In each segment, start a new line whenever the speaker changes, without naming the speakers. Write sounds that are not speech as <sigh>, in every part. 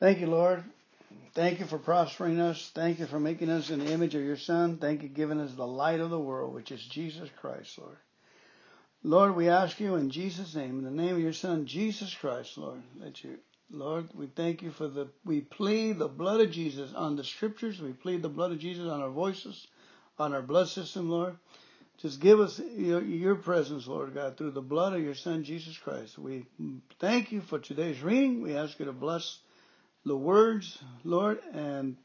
Thank you, Lord. Thank you for prospering us. Thank you for making us in the image of your Son. Thank you for giving us the light of the world, which is Jesus Christ, Lord. Lord, we ask you in Jesus' name, in the name of your Son, Jesus Christ, Lord, that you, Lord, we thank you for the, we plead the blood of Jesus on the scriptures. We plead the blood of Jesus on our voices, on our blood system, Lord. Just give us your, your presence, Lord God, through the blood of your Son, Jesus Christ. We thank you for today's reading. We ask you to bless the words, Lord, and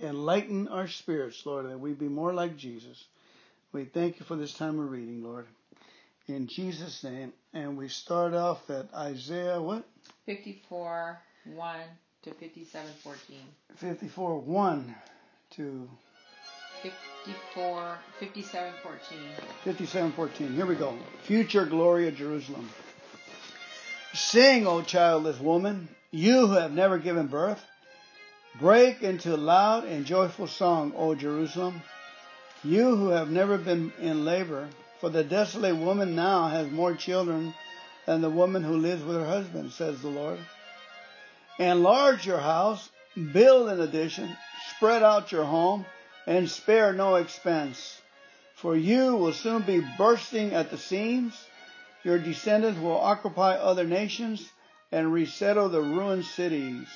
enlighten our spirits, Lord, that we be more like Jesus. We thank you for this time of reading, Lord. In Jesus' name. And we start off at Isaiah what?
54 1 to 57 14.
54 1 to
54 57 14.
57 14. Here we go. Future glory of Jerusalem. Sing, O childless woman, you who have never given birth. Break into loud and joyful song, O Jerusalem, you who have never been in labor, for the desolate woman now has more children than the woman who lives with her husband, says the Lord. Enlarge your house, build an addition, spread out your home, and spare no expense, for you will soon be bursting at the seams your descendants will occupy other nations and resettle the ruined cities.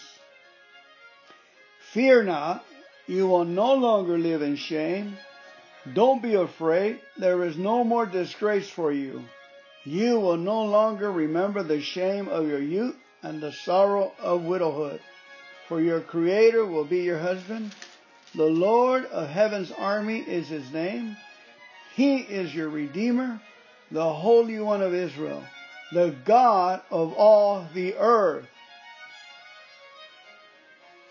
Fear not, you will no longer live in shame. Don't be afraid, there is no more disgrace for you. You will no longer remember the shame of your youth and the sorrow of widowhood. For your Creator will be your husband. The Lord of heaven's army is his name. He is your Redeemer the Holy One of Israel, the God of all the earth.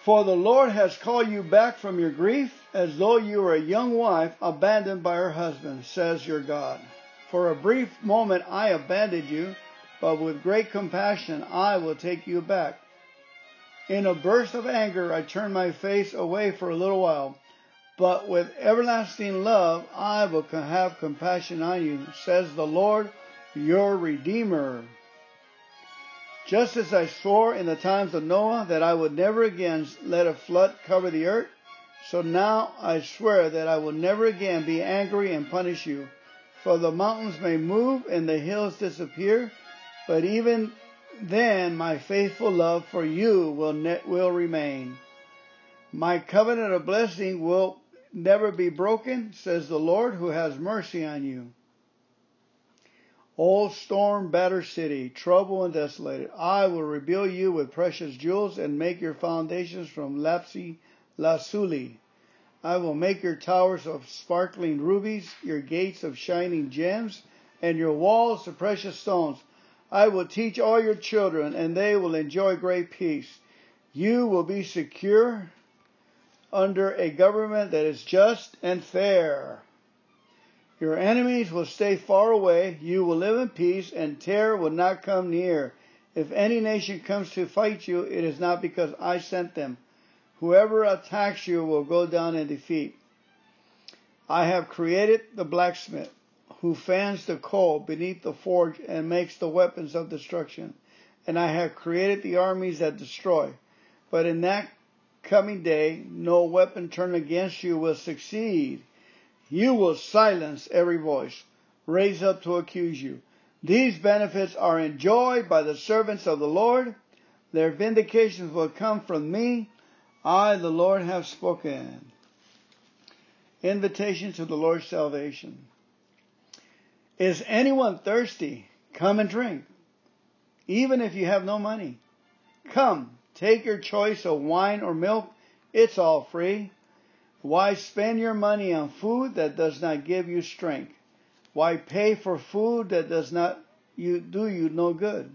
For the Lord has called you back from your grief as though you were a young wife abandoned by her husband, says your God. For a brief moment I abandoned you, but with great compassion I will take you back. In a burst of anger I turned my face away for a little while but with everlasting love I will have compassion on you, says the Lord your Redeemer. Just as I swore in the times of Noah that I would never again let a flood cover the earth, so now I swear that I will never again be angry and punish you. For the mountains may move and the hills disappear, but even then my faithful love for you will, ne- will remain. My covenant of blessing will never be broken, says the Lord, who has mercy on you. O storm battered city, troubled and desolated, I will rebuild you with precious jewels and make your foundations from lapis lazuli. I will make your towers of sparkling rubies, your gates of shining gems, and your walls of precious stones. I will teach all your children, and they will enjoy great peace. You will be secure under a government that is just and fair. Your enemies will stay far away, you will live in peace, and terror will not come near. If any nation comes to fight you, it is not because I sent them. Whoever attacks you will go down in defeat. I have created the blacksmith who fans the coal beneath the forge and makes the weapons of destruction. And I have created the armies that destroy. But in that coming day, no weapon turned against you will succeed. You will silence every voice raised up to accuse you. These benefits are enjoyed by the servants of the Lord. Their vindications will come from me. I, the Lord, have spoken. Invitation to the Lord's salvation. Is anyone thirsty? Come and drink. Even if you have no money, come Take your choice of wine or milk, it's all free. Why spend your money on food that does not give you strength? Why pay for food that does not you, do you no good?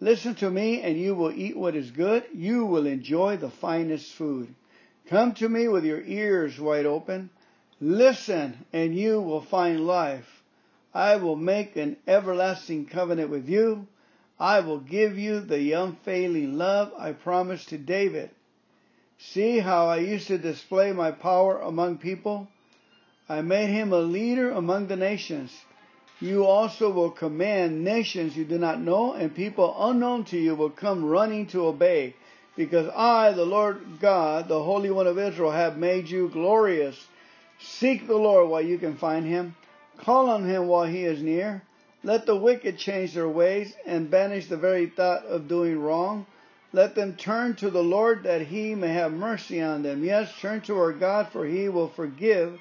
Listen to me, and you will eat what is good. You will enjoy the finest food. Come to me with your ears wide open. Listen, and you will find life. I will make an everlasting covenant with you I will give you the unfailing love I promised to David. See how I used to display my power among people? I made him a leader among the nations. You also will command nations you do not know, and people unknown to you will come running to obey. Because I, the Lord God, the Holy One of Israel, have made you glorious. Seek the Lord while you can find him. Call on him while he is near. Let the wicked change their ways and banish the very thought of doing wrong. Let them turn to the Lord that he may have mercy on them. Yes, turn to our God, for he will forgive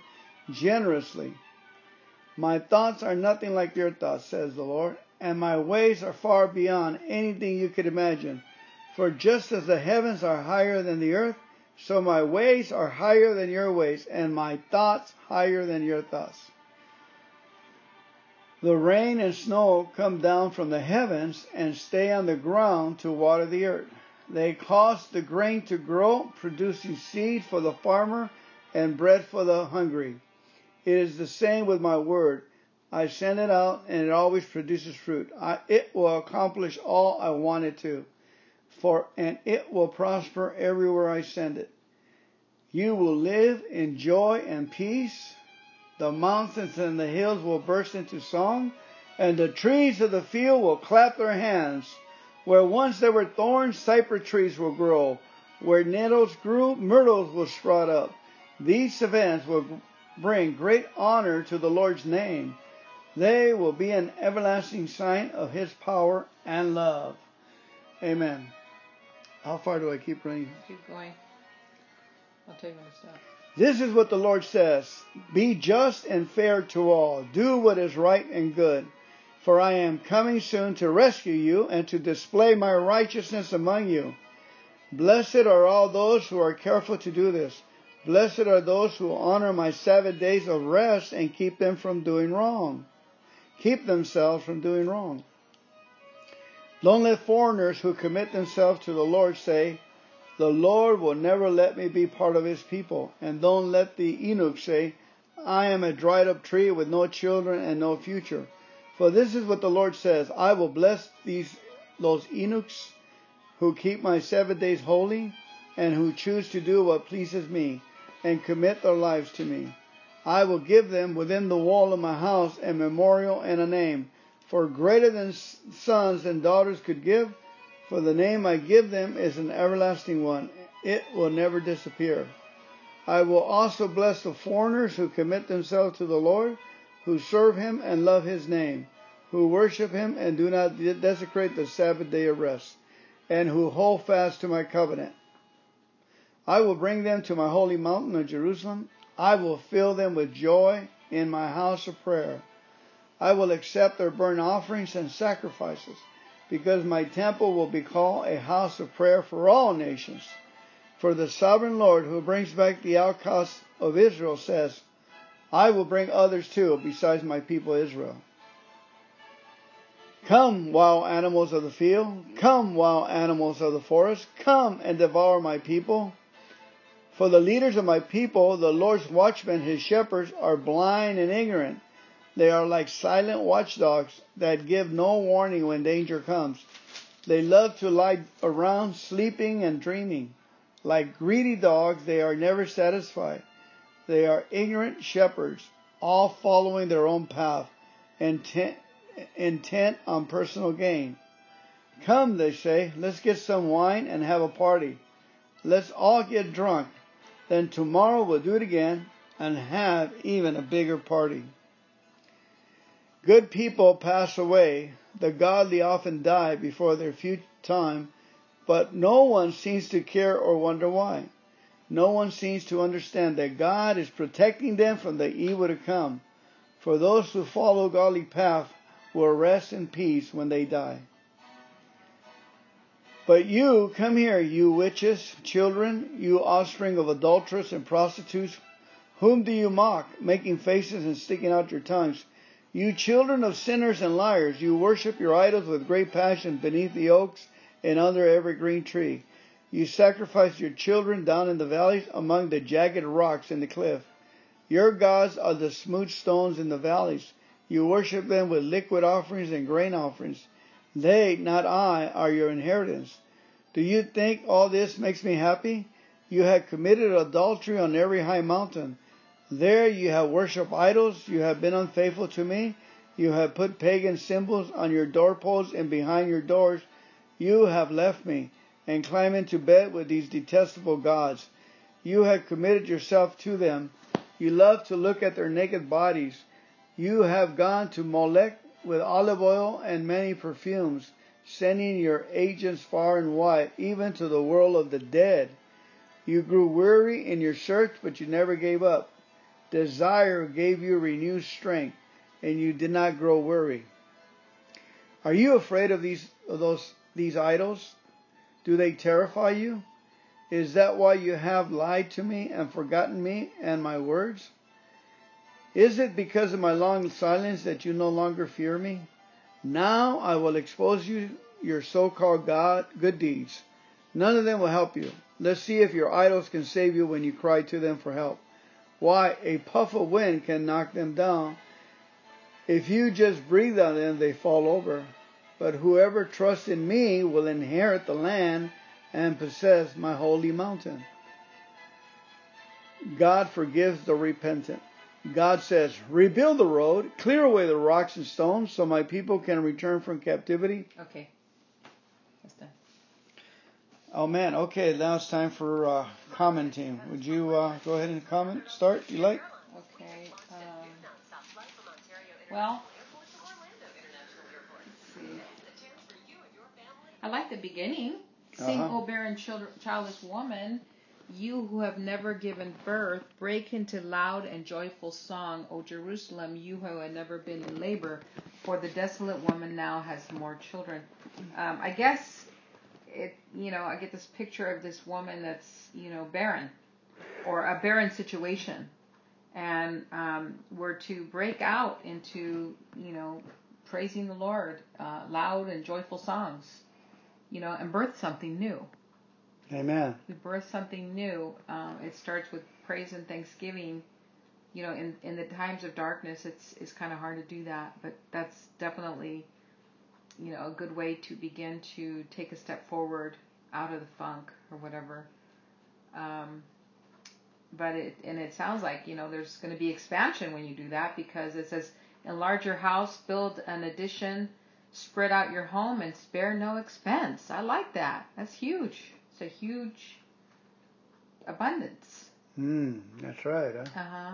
generously. My thoughts are nothing like your thoughts, says the Lord, and my ways are far beyond anything you could imagine. For just as the heavens are higher than the earth, so my ways are higher than your ways, and my thoughts higher than your thoughts. The rain and snow come down from the heavens and stay on the ground to water the earth. They cause the grain to grow, producing seed for the farmer and bread for the hungry. It is the same with my word. I send it out and it always produces fruit. I, it will accomplish all I want it to, for and it will prosper everywhere I send it. You will live in joy and peace the mountains and the hills will burst into song, and the trees of the field will clap their hands. Where once there were thorns, cypress trees will grow. Where nettles grew, myrtles will sprout up. These events will bring great honor to the Lord's name. They will be an everlasting sign of His power and love. Amen. How far do I keep running? Keep going. I'll tell you when to stop. This is what the Lord says Be just and fair to all, do what is right and good. For I am coming soon to rescue you and to display my righteousness among you. Blessed are all those who are careful to do this. Blessed are those who honor my Sabbath days of rest and keep them from doing wrong. Keep themselves from doing wrong. Don't let foreigners who commit themselves to the Lord say, the Lord will never let me be part of his people. And don't let the eunuch say, I am a dried up tree with no children and no future. For this is what the Lord says I will bless these those eunuchs who keep my seven days holy and who choose to do what pleases me and commit their lives to me. I will give them within the wall of my house a memorial and a name. For greater than sons and daughters could give, for the name I give them is an everlasting one, it will never disappear. I will also bless the foreigners who commit themselves to the Lord, who serve him and love his name, who worship him and do not desecrate the Sabbath day of rest, and who hold fast to my covenant. I will bring them to my holy mountain of Jerusalem. I will fill them with joy in my house of prayer. I will accept their burnt offerings and sacrifices because my temple will be called a house of prayer for all nations. For the sovereign Lord who brings back the outcasts of Israel says, I will bring others too besides my people Israel. Come, wild animals of the field, come, wild animals of the forest, come and devour my people. For the leaders of my people, the Lord's watchmen, his shepherds, are blind and ignorant. They are like silent watchdogs that give no warning when danger comes. They love to lie around sleeping and dreaming. Like greedy dogs, they are never satisfied. They are ignorant shepherds, all following their own path, intent, intent on personal gain. Come, they say, let's get some wine and have a party. Let's all get drunk. Then tomorrow we'll do it again and have even a bigger party. Good people pass away, the godly often die before their future time, but no one seems to care or wonder why. No one seems to understand that God is protecting them from the evil to come. For those who follow godly path will rest in peace when they die. But you, come here, you witches, children, you offspring of adulterers and prostitutes, whom do you mock, making faces and sticking out your tongues? You children of sinners and liars, you worship your idols with great passion beneath the oaks and under every green tree. You sacrifice your children down in the valleys among the jagged rocks in the cliff. Your gods are the smooth stones in the valleys. You worship them with liquid offerings and grain offerings. They, not I, are your inheritance. Do you think all this makes me happy? You have committed adultery on every high mountain. There you have worshipped idols, you have been unfaithful to me, you have put pagan symbols on your doorposts and behind your doors. You have left me and climbed into bed with these detestable gods. You have committed yourself to them. You love to look at their naked bodies. You have gone to Molech with olive oil and many perfumes, sending your agents far and wide, even to the world of the dead. You grew weary in your search, but you never gave up desire gave you renewed strength, and you did not grow weary. Are you afraid of these of those these idols? Do they terrify you? Is that why you have lied to me and forgotten me and my words? Is it because of my long silence that you no longer fear me? Now I will expose you your so-called God good deeds. None of them will help you. Let's see if your idols can save you when you cry to them for help why a puff of wind can knock them down. If you just breathe on them, they fall over. But whoever trusts in me will inherit the land and possess my holy mountain. God forgives the repentant. God says, rebuild the road, clear away the rocks and stones so my people can return from captivity. Okay. Oh man, okay, now it's time for uh, commenting. Would you uh, go ahead and comment? Start, you like? Okay. Um, well,
I like the beginning. Sing, uh-huh. O barren childless woman, you who have never given birth, break into loud and joyful song, O Jerusalem, you who have never been in labor, for the desolate woman now has more children. Um, I guess it you know I get this picture of this woman that's you know barren or a barren situation, and um, we're to break out into you know praising the Lord, uh, loud and joyful songs, you know, and birth something new.
Amen.
We birth something new. Um, it starts with praise and thanksgiving. You know, in in the times of darkness, it's it's kind of hard to do that, but that's definitely you know, a good way to begin to take a step forward out of the funk or whatever. Um, but it and it sounds like you know there's going to be expansion when you do that because it says enlarge your house, build an addition, spread out your home, and spare no expense. I like that. That's huge. It's a huge abundance.
Hmm, that's right. Huh? Uh huh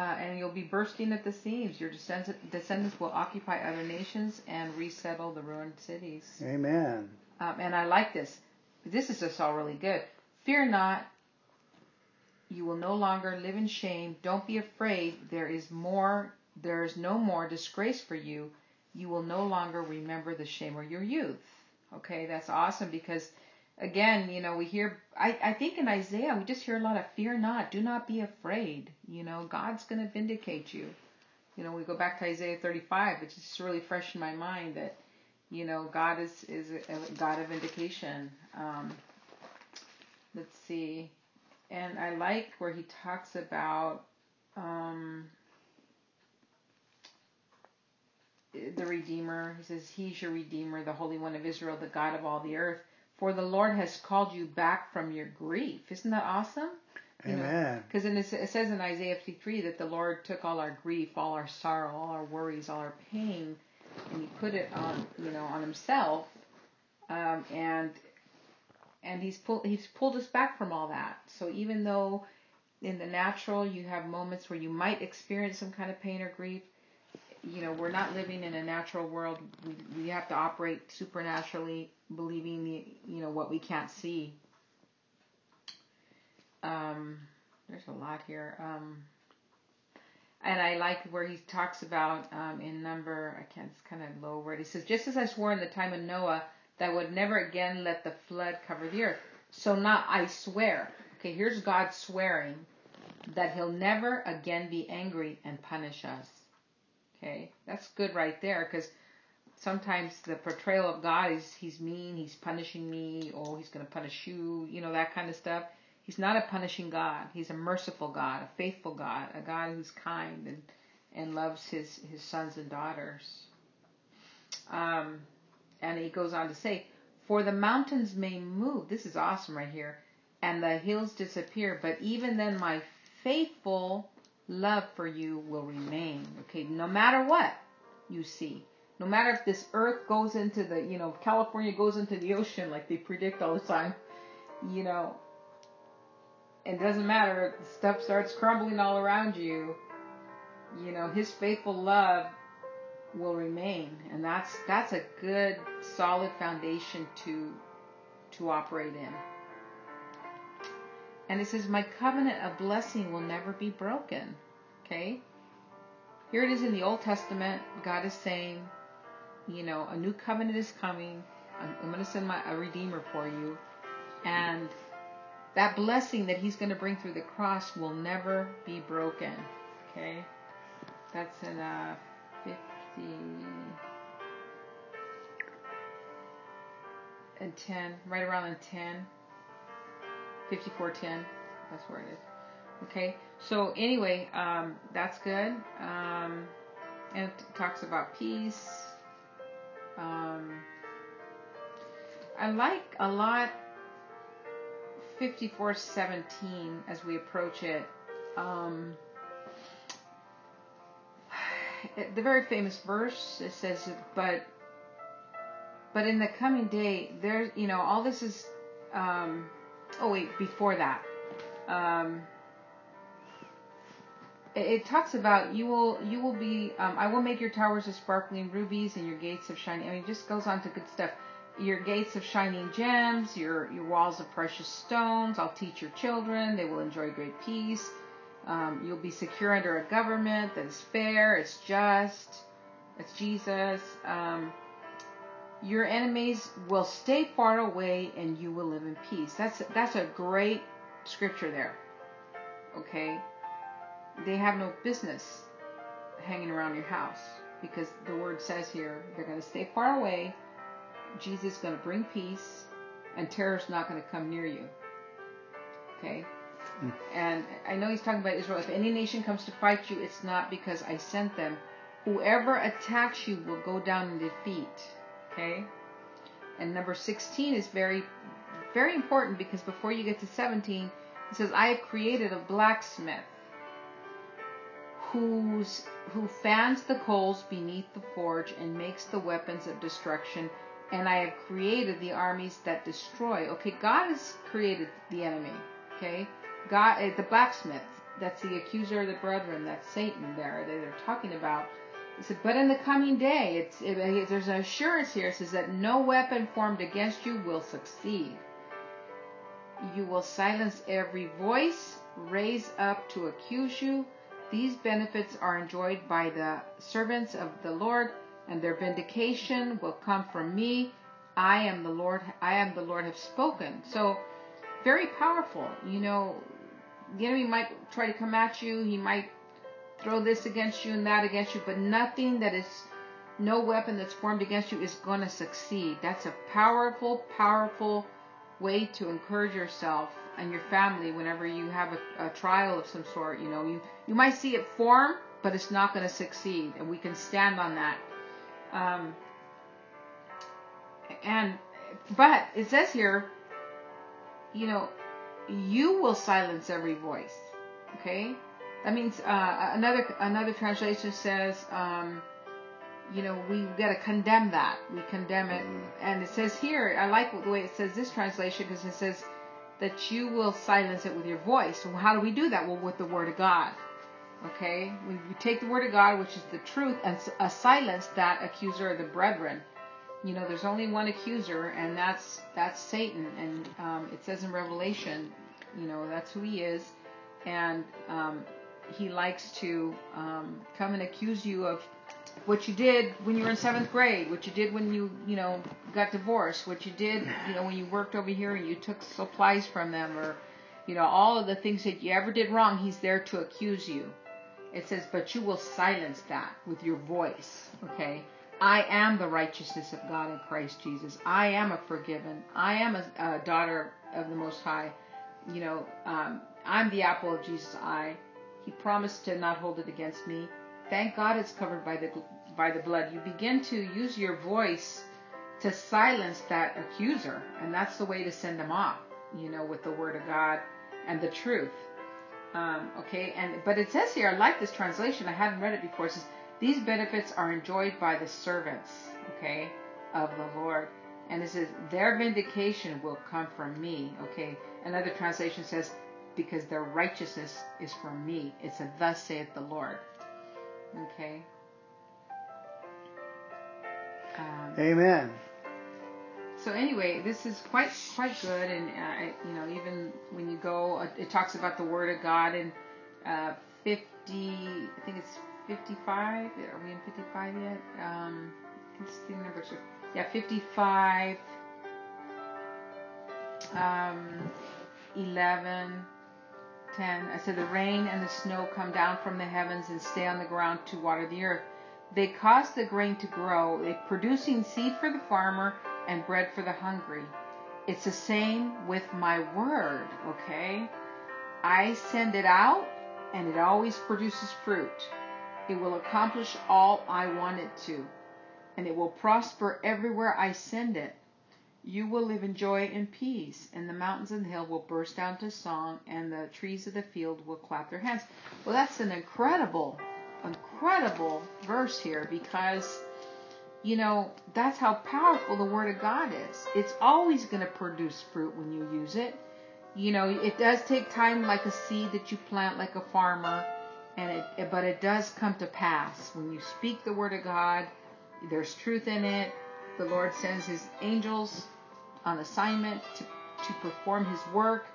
uh, and you'll be bursting at the seams. Your descendants will occupy other nations and resettle the ruined cities.
Amen.
Um, and I like this. This is just all really good. Fear not. You will no longer live in shame. Don't be afraid. There is more. There is no more disgrace for you. You will no longer remember the shame of your youth. Okay, that's awesome because again, you know, we hear, I, I think in Isaiah, we just hear a lot of fear not, do not be afraid. You know, God's going to vindicate you. You know, we go back to Isaiah 35, which is really fresh in my mind that, you know, God is, is a, God of vindication. Um, let's see. And I like where he talks about, um, the Redeemer. He says, He's your Redeemer, the Holy One of Israel, the God of all the earth for the Lord has called you back from your grief. Isn't that awesome?
Amen.
Because it says in Isaiah 53 that the Lord took all our grief, all our sorrow, all our worries, all our pain, and He put it on, you know, on Himself, um, and and He's pulled He's pulled us back from all that. So even though in the natural you have moments where you might experience some kind of pain or grief, you know we're not living in a natural world. We, we have to operate supernaturally, believing the you know what we can't see. Um, there's a lot here. Um, and I like where he talks about um, in number I can't it's kind of low word. He says, just as I swore in the time of Noah that I would never again let the flood cover the earth. So now I swear. Okay, here's God swearing that He'll never again be angry and punish us. Okay, that's good right there because sometimes the portrayal of God is He's mean, He's punishing me, oh, He's going to punish you, you know, that kind of stuff. He's not a punishing God. He's a merciful God, a faithful God, a God who's kind and and loves his his sons and daughters. Um, and he goes on to say, "For the mountains may move. This is awesome right here, and the hills disappear, but even then, my faithful love for you will remain. Okay, no matter what you see. No matter if this earth goes into the, you know, California goes into the ocean like they predict all the time, you know, it doesn't matter if stuff starts crumbling all around you, you know, his faithful love will remain. And that's, that's a good, solid foundation to, to operate in. And it says, My covenant of blessing will never be broken. Okay? Here it is in the Old Testament. God is saying, You know, a new covenant is coming. I'm, I'm going to send my, a redeemer for you. And that blessing that he's going to bring through the cross will never be broken. Okay? That's in uh, 50. And 10, right around in 10. 5410. That's where it is. Okay. So anyway, um, that's good. Um, and it talks about peace. Um, I like a lot 5417 as we approach it. Um, <sighs> the very famous verse it says, "But, but in the coming day, there, you know, all this is." Um, oh wait, before that, um, it, it, talks about you will you will be um, I will make your towers of sparkling rubies and your gates of shining. I mean, just goes on to good stuff. Your gates of shining gems, your your walls of precious stones. I'll teach your children; they will enjoy great peace. Um, you'll be secure under a government that is fair, it's just, it's Jesus. Um, your enemies will stay far away and you will live in peace. That's that's a great scripture there. Okay? They have no business hanging around your house because the word says here they're going to stay far away. Jesus is going to bring peace and terror is not going to come near you. Okay? Hmm. And I know he's talking about Israel. If any nation comes to fight you, it's not because I sent them. Whoever attacks you will go down in defeat. Okay? And number 16 is very, very important because before you get to 17, it says, I have created a blacksmith who's, who fans the coals beneath the forge and makes the weapons of destruction, and I have created the armies that destroy. Okay, God has created the enemy. Okay? God, eh, the blacksmith, that's the accuser of the brethren, that's Satan there that they're talking about but in the coming day, it's, it, it, there's an assurance here. It says that no weapon formed against you will succeed. You will silence every voice raise up to accuse you. These benefits are enjoyed by the servants of the Lord, and their vindication will come from me. I am the Lord. I am the Lord have spoken. So, very powerful. You know, the enemy might try to come at you. He might throw this against you and that against you, but nothing that is, no weapon that's formed against you is going to succeed. That's a powerful, powerful way to encourage yourself and your family whenever you have a, a trial of some sort. You know, you, you might see it form, but it's not going to succeed, and we can stand on that. Um, and, but it says here, you know, you will silence every voice. Okay? That means uh, another another translation says, um, you know, we got to condemn that. We condemn it, mm-hmm. and it says here. I like the way it says this translation because it says that you will silence it with your voice. So how do we do that? Well, with the Word of God. Okay, we, we take the Word of God, which is the truth, and uh, silence that accuser of the brethren. You know, there's only one accuser, and that's that's Satan. And um, it says in Revelation, you know, that's who he is. And um, he likes to um, come and accuse you of what you did when you were in seventh grade, what you did when you you know got divorced, what you did you know when you worked over here and you took supplies from them, or you know all of the things that you ever did wrong. He's there to accuse you. It says, but you will silence that with your voice. Okay. I am the righteousness of God in Christ Jesus. I am a forgiven. I am a, a daughter of the Most High. You know, um, I'm the apple of Jesus' eye. He promised to not hold it against me. Thank God it's covered by the by the blood. You begin to use your voice to silence that accuser, and that's the way to send them off. You know, with the word of God and the truth. Um, okay, and but it says here, I like this translation. I hadn't read it before. It says these benefits are enjoyed by the servants. Okay, of the Lord. And it says, Their vindication will come from me. Okay. Another translation says, because their righteousness is from me. It's a thus saith the Lord. Okay.
Um, Amen.
So anyway, this is quite quite good, and uh, you know even when you go, uh, it talks about the Word of God in uh, 50. I think it's 55. Are we in 55 yet? Um, let's see number Yeah, 55. Um, 11 10. I said, The rain and the snow come down from the heavens and stay on the ground to water the earth. They cause the grain to grow, producing seed for the farmer and bread for the hungry. It's the same with my word, okay? I send it out and it always produces fruit. It will accomplish all I want it to, and it will prosper everywhere I send it. You will live in joy and peace, and the mountains and the hill will burst out to song, and the trees of the field will clap their hands. Well, that's an incredible, incredible verse here because, you know, that's how powerful the Word of God is. It's always going to produce fruit when you use it. You know, it does take time, like a seed that you plant, like a farmer, and it, but it does come to pass when you speak the Word of God. There's truth in it the Lord sends his angels on assignment to, to perform his work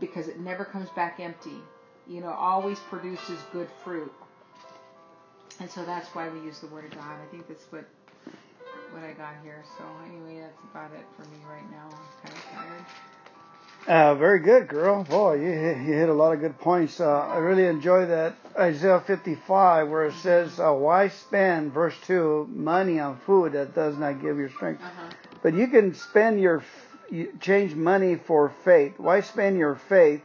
because it never comes back empty. You know, always produces good fruit. And so that's why we use the word of God. I think that's what what I got here. So anyway, that's about it for me right now. I'm kind of tired.
Uh, very good, girl. Boy, you, you hit a lot of good points. Uh, I really enjoy that Isaiah 55 where it says, uh, "Why spend verse two money on food that does not give you strength?" Uh-huh. But you can spend your change money for faith. Why spend your faith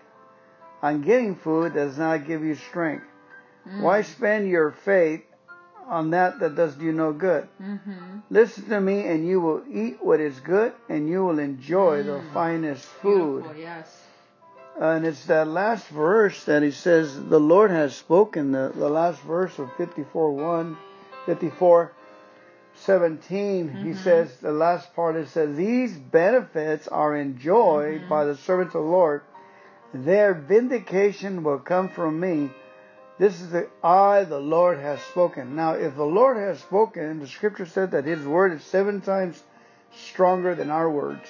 on getting food that does not give you strength? Mm. Why spend your faith on that that does you no good. Mm-hmm. Listen to me, and you will eat what is good, and you will enjoy mm. the finest food. Beautiful, yes. And it's that last verse that he says, The Lord has spoken, the, the last verse of 54 1, 54 17. Mm-hmm. He says, The last part it says, These benefits are enjoyed mm-hmm. by the servants of the Lord. Their vindication will come from me this is the I, the Lord, has spoken. Now, if the Lord has spoken, the scripture said that his word is seven times stronger than our words.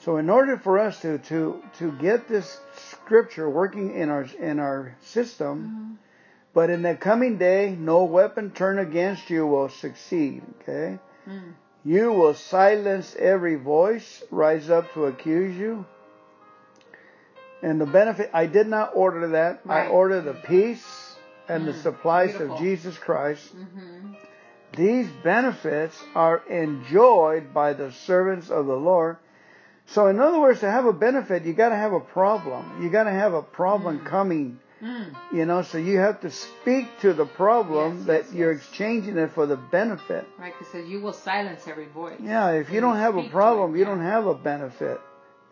So, in order for us to, to, to get this scripture working in our, in our system, mm-hmm. but in the coming day, no weapon turned against you will succeed. Okay? Mm. You will silence every voice rise up to accuse you. And the benefit, I did not order that. Right. I ordered the peace and mm-hmm. the supplies Beautiful. of Jesus Christ. Mm-hmm. These benefits are enjoyed by the servants of the Lord. So, in other words, to have a benefit, you got to have a problem. You got to have a problem mm. coming. Mm. You know, so you have to speak to the problem yes, that yes, you're yes. exchanging it for the benefit. Right,
because you will silence every voice.
Yeah, if you don't have a problem,
it,
you yeah. don't have a benefit.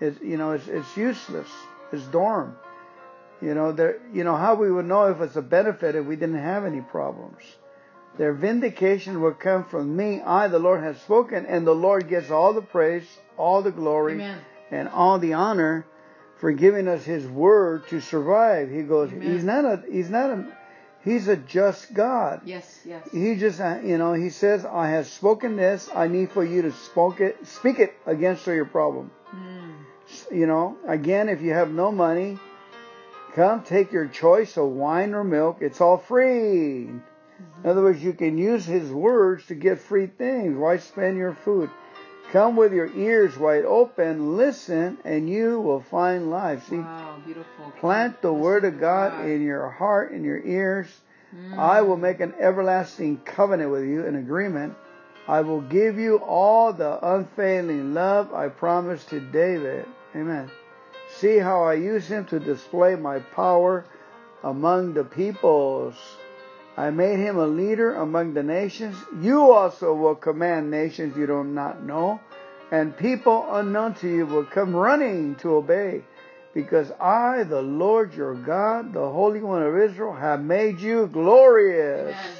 It's you know, it's it's useless his dorm. You know, there, you know how we would know if it's a benefit if we didn't have any problems. Their vindication will come from me. I, the Lord, have spoken, and the Lord gets all the praise, all the glory, Amen. and all the honor for giving us His word to survive. He goes, Amen. He's not a, He's not a, He's a just God.
Yes, yes.
He just, uh, you know, He says, I have spoken this. I need for you to spoke it, speak it against your problem you know, again, if you have no money, come take your choice of wine or milk. It's all free. In other words, you can use his words to get free things. Why spend your food? Come with your ears wide open, listen, and you will find life. See, wow, plant the word of God, in your heart, in your ears. Mm. I will make an everlasting covenant with you, an agreement. I will give you all the unfailing love I promised to David. Amen. See how I use him to display my power among the peoples. I made him a leader among the nations. You also will command nations you do not know, and people unknown to you will come running to obey. Because I, the Lord your God, the Holy One of Israel, have made you glorious. Amen.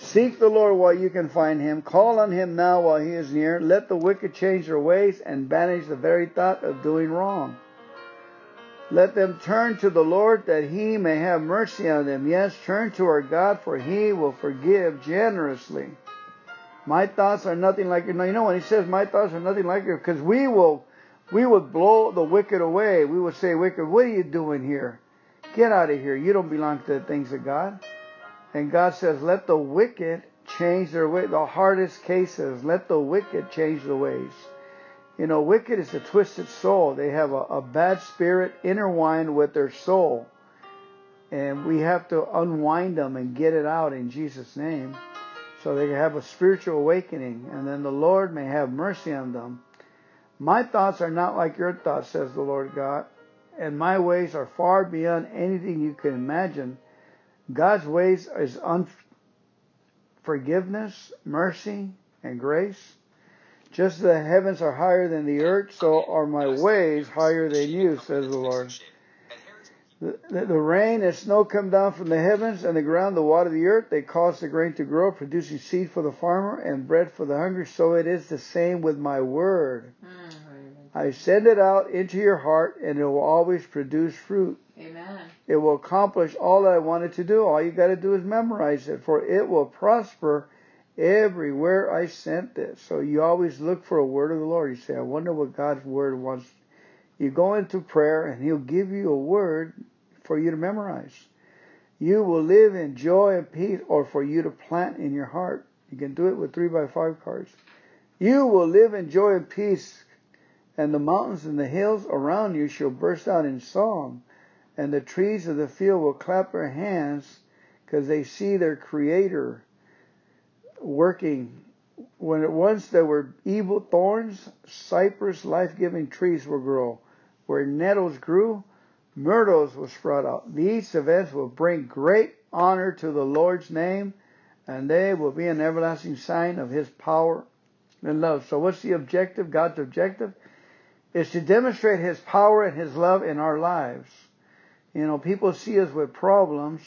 Seek the Lord while you can find him. Call on him now while he is near. Let the wicked change their ways and banish the very thought of doing wrong. Let them turn to the Lord that he may have mercy on them. Yes, turn to our God, for he will forgive generously. My thoughts are nothing like your. You know when he says my thoughts are nothing like your, because we will, we would blow the wicked away. We would say, wicked, what are you doing here? Get out of here. You don't belong to the things of God. And God says, let the wicked change their way. The hardest cases, let the wicked change their ways. You know, wicked is a twisted soul. They have a, a bad spirit intertwined with their soul. And we have to unwind them and get it out in Jesus' name so they can have a spiritual awakening and then the Lord may have mercy on them. My thoughts are not like your thoughts, says the Lord God, and my ways are far beyond anything you can imagine. God's ways is unforgiveness, mercy, and grace. Just as the heavens are higher than the earth, so are my ways higher than you, says the Lord. The, the, rain and snow come down from the heavens, and the ground, the water, the earth. They cause the grain to grow, producing seed for the farmer and bread for the hungry. So it is the same with my word. Mm. I send it out into your heart and it will always produce fruit. Amen. It will accomplish all that I want it to do. All you got to do is memorize it, for it will prosper everywhere I sent this. So you always look for a word of the Lord. You say, I wonder what God's word wants. You go into prayer and He'll give you a word for you to memorize. You will live in joy and peace, or for you to plant in your heart. You can do it with three by five cards. You will live in joy and peace and the mountains and the hills around you shall burst out in song, and the trees of the field will clap their hands because they see their Creator working. When at once there were evil thorns, cypress life giving trees will grow. Where nettles grew, myrtles will sprout out. These events will bring great honor to the Lord's name, and they will be an everlasting sign of His power and love. So, what's the objective? God's objective is to demonstrate His power and His love in our lives. You know, people see us with problems,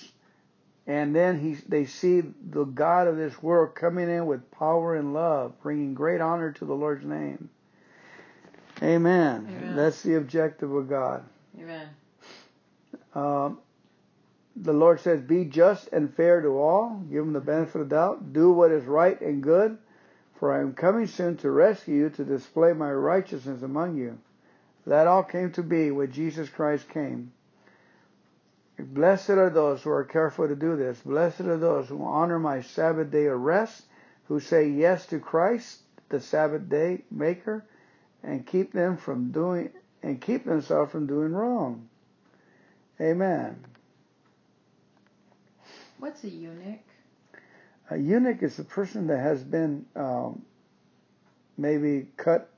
and then he, they see the God of this world coming in with power and love, bringing great honor to the Lord's name. Amen. Amen. That's the objective of God. Amen. Um, the Lord says, Be just and fair to all. Give them the benefit of the doubt. Do what is right and good for I am coming soon to rescue you to display my righteousness among you. That all came to be when Jesus Christ came. Blessed are those who are careful to do this. Blessed are those who honor my Sabbath day of rest, who say yes to Christ, the Sabbath day maker, and keep them from doing and keep themselves from doing wrong. Amen.
What's a eunuch?
A eunuch is a person that has been um, maybe cut,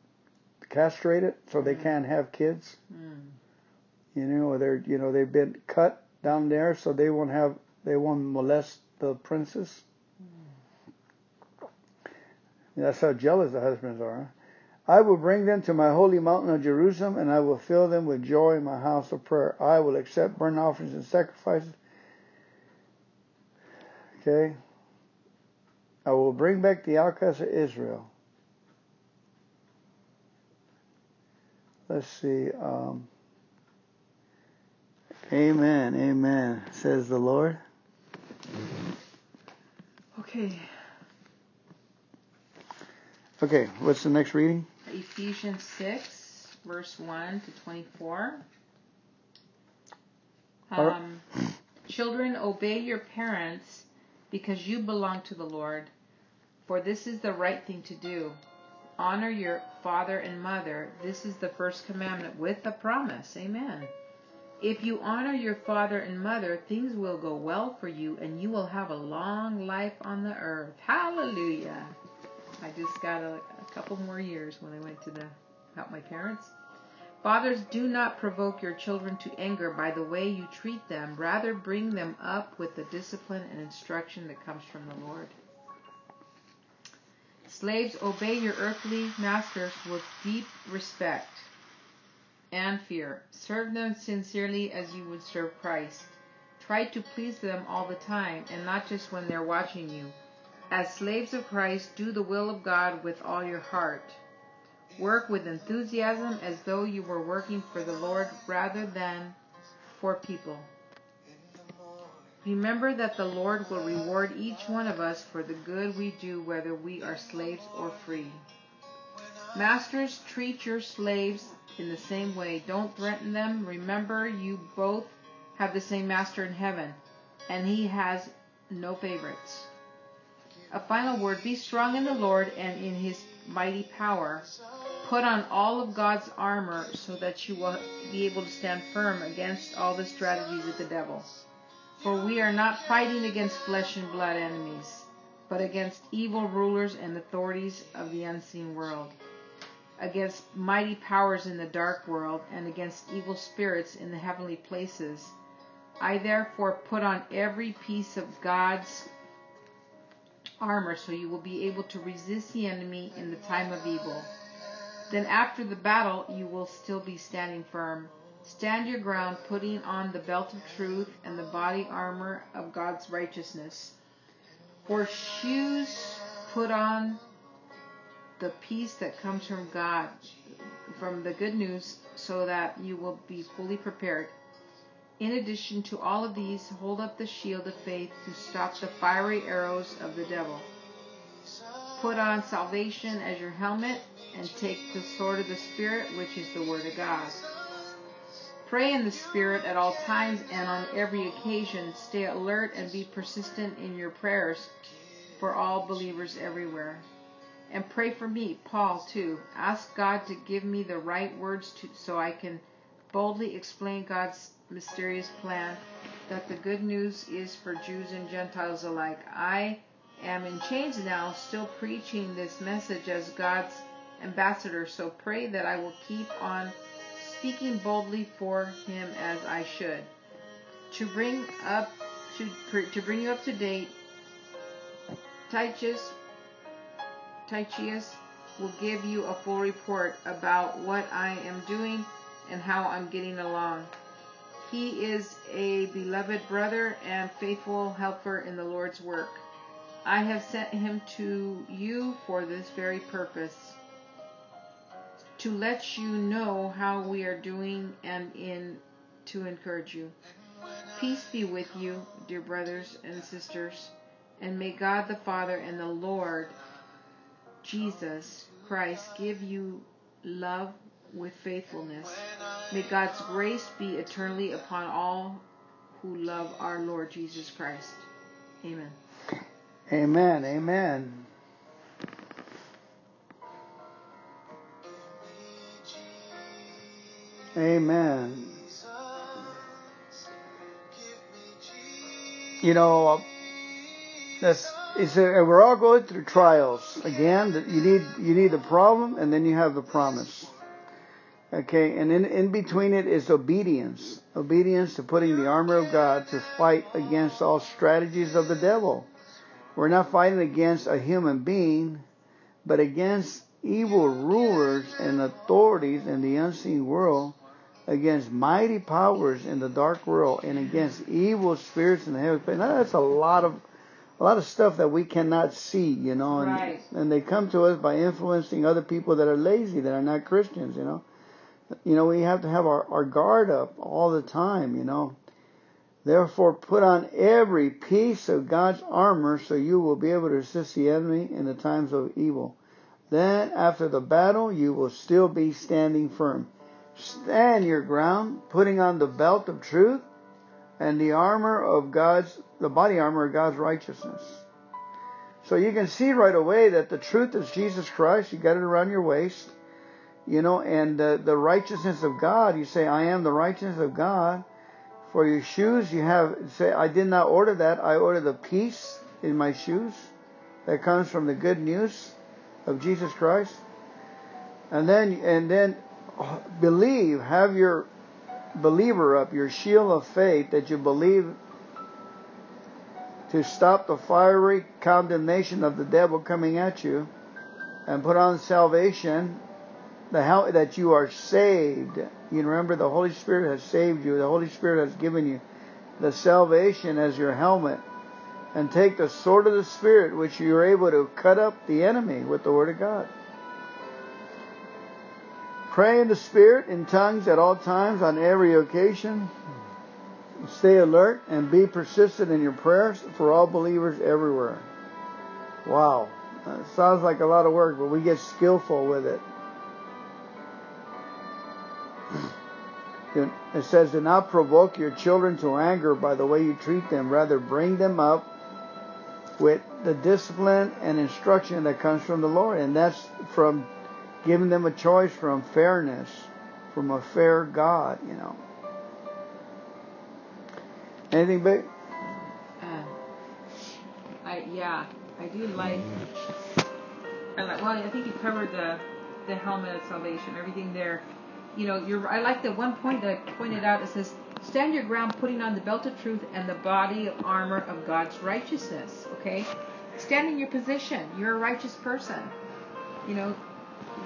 castrated, so they mm-hmm. can't have kids. Mm. You know, or they're you know they've been cut down there, so they won't have they won't molest the princess. Mm. That's how jealous the husbands are. I will bring them to my holy mountain of Jerusalem, and I will fill them with joy in my house of prayer. I will accept burnt offerings and sacrifices. Okay, I will bring back the outcasts of Israel. Let's see. Um, amen, amen, says the Lord. Okay. Okay, what's the next reading?
Ephesians 6, verse 1 to 24. Um, Children, obey your parents because you belong to the Lord, for this is the right thing to do. Honor your father and mother. This is the first commandment with a promise. Amen. If you honor your father and mother, things will go well for you and you will have a long life on the earth. Hallelujah. I just got a, a couple more years when I went to the help my parents. Fathers, do not provoke your children to anger by the way you treat them. Rather, bring them up with the discipline and instruction that comes from the Lord. Slaves, obey your earthly masters with deep respect and fear. Serve them sincerely as you would serve Christ. Try to please them all the time and not just when they're watching you. As slaves of Christ, do the will of God with all your heart. Work with enthusiasm as though you were working for the Lord rather than for people. Remember that the Lord will reward each one of us for the good we do, whether we are slaves or free. Masters, treat your slaves in the same way. Don't threaten them. Remember, you both have the same master in heaven, and he has no favorites. A final word be strong in the Lord and in his mighty power. Put on all of God's armor so that you will be able to stand firm against all the strategies of the devil. For we are not fighting against flesh and blood enemies, but against evil rulers and authorities of the unseen world, against mighty powers in the dark world, and against evil spirits in the heavenly places. I therefore put on every piece of God's armor so you will be able to resist the enemy in the time of evil. Then after the battle, you will still be standing firm. Stand your ground, putting on the belt of truth and the body armor of God's righteousness. For shoes, put on the peace that comes from God, from the good news, so that you will be fully prepared. In addition to all of these, hold up the shield of faith to stop the fiery arrows of the devil. Put on salvation as your helmet and take the sword of the Spirit, which is the Word of God. Pray in the Spirit at all times and on every occasion. Stay alert and be persistent in your prayers for all believers everywhere. And pray for me, Paul, too. Ask God to give me the right words to, so I can boldly explain God's mysterious plan that the good news is for Jews and Gentiles alike. I am in chains now, still preaching this message as God's ambassador, so pray that I will keep on speaking boldly for him as I should. To bring up to, to bring you up to date, Titus Tychicus will give you a full report about what I am doing and how I'm getting along. He is a beloved brother and faithful helper in the Lord's work. I have sent him to you for this very purpose to let you know how we are doing and in to encourage you. Peace be with you, dear brothers and sisters, and may God the Father and the Lord Jesus Christ give you love with faithfulness May God's grace be eternally upon all who love our Lord Jesus Christ. Amen. Amen.
Amen. Amen. You know, uh, that's it's we're all going through trials. Again, you need you need the problem, and then you have the promise. Okay, and in, in between it is obedience. Obedience to putting the armor of God to fight against all strategies of the devil. We're not fighting against a human being, but against evil rulers and authorities in the unseen world, against mighty powers in the dark world, and against evil spirits in the heavens. Now, that's a lot of a lot of stuff that we cannot see, you know, and right. and they come to us by influencing other people that are lazy, that are not Christians, you know you know, we have to have our, our guard up all the time, you know. Therefore, put on every piece of God's armor so you will be able to resist the enemy in the times of evil. Then, after the battle, you will still be standing firm. Stand your ground, putting on the belt of truth and the armor of God's, the body armor of God's righteousness. So you can see right away that the truth is Jesus Christ. You got it around your waist. You know, and the, the righteousness of God, you say, I am the righteousness of God. For your shoes, you have, say, I did not order that. I ordered the peace in my shoes that comes from the good news of Jesus Christ. And then, and then believe, have your believer up, your shield of faith that you believe to stop the fiery condemnation of the devil coming at you and put on salvation the that you are saved. You remember the Holy Spirit has saved you. The Holy Spirit has given you the salvation as your helmet. And take the sword of the Spirit, which you are able to cut up the enemy with the Word of God. Pray in the Spirit in tongues at all times on every occasion. Stay alert and be persistent in your prayers for all believers everywhere. Wow. That sounds like a lot of work, but we get skillful with it. It says, Do not provoke your children to anger by the way you treat them. Rather, bring them up with the discipline and instruction that comes from the Lord. And that's from giving them a choice from fairness, from a fair God, you know. Anything big? Uh,
I, yeah, I do like. I like. Well, I think you covered the the helmet of salvation, everything there you know, you're, I like the one point that I pointed out. It says, "Stand your ground, putting on the belt of truth and the body of armor of God's righteousness." Okay, stand in your position. You're a righteous person. You know,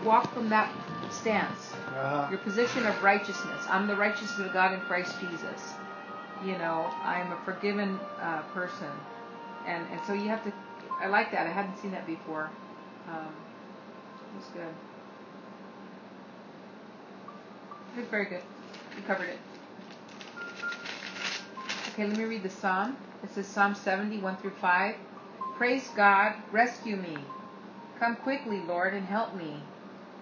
walk from that stance. Uh-huh. Your position of righteousness. I'm the righteousness of God in Christ Jesus. You know, I'm a forgiven uh, person, and and so you have to. I like that. I hadn't seen that before. Um, good. Did very good. You covered it. Okay, let me read the psalm. It says Psalm 70, 1 through 5. Praise God, rescue me. Come quickly, Lord, and help me.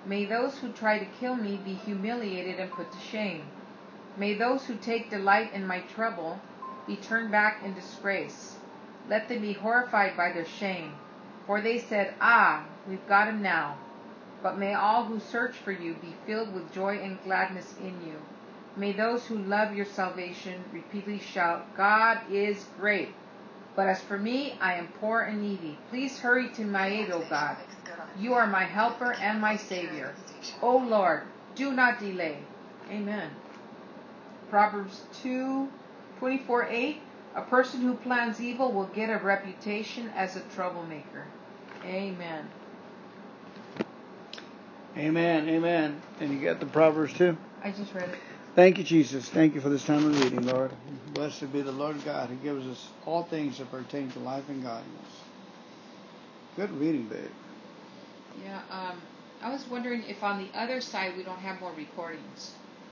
May those who try to kill me be humiliated and put to shame. May those who take delight in my trouble be turned back in disgrace. Let them be horrified by their shame, for they said, Ah, we've got him now. But may all who search for you be filled with joy and gladness in you. May those who love your salvation repeatedly shout, God is great. But as for me, I am poor and needy. Please hurry to my aid, O God. You are my helper and my Savior. O Lord, do not delay. Amen. Proverbs 2 8 A person who plans evil will get a reputation as a troublemaker. Amen.
Amen, amen. And you got the Proverbs too?
I just read it.
Thank you, Jesus. Thank you for this time of reading, Lord. Blessed be the Lord God who gives us all things that pertain to life and godliness. Good reading, babe.
Yeah, um, I was wondering if on the other side we don't have more recordings.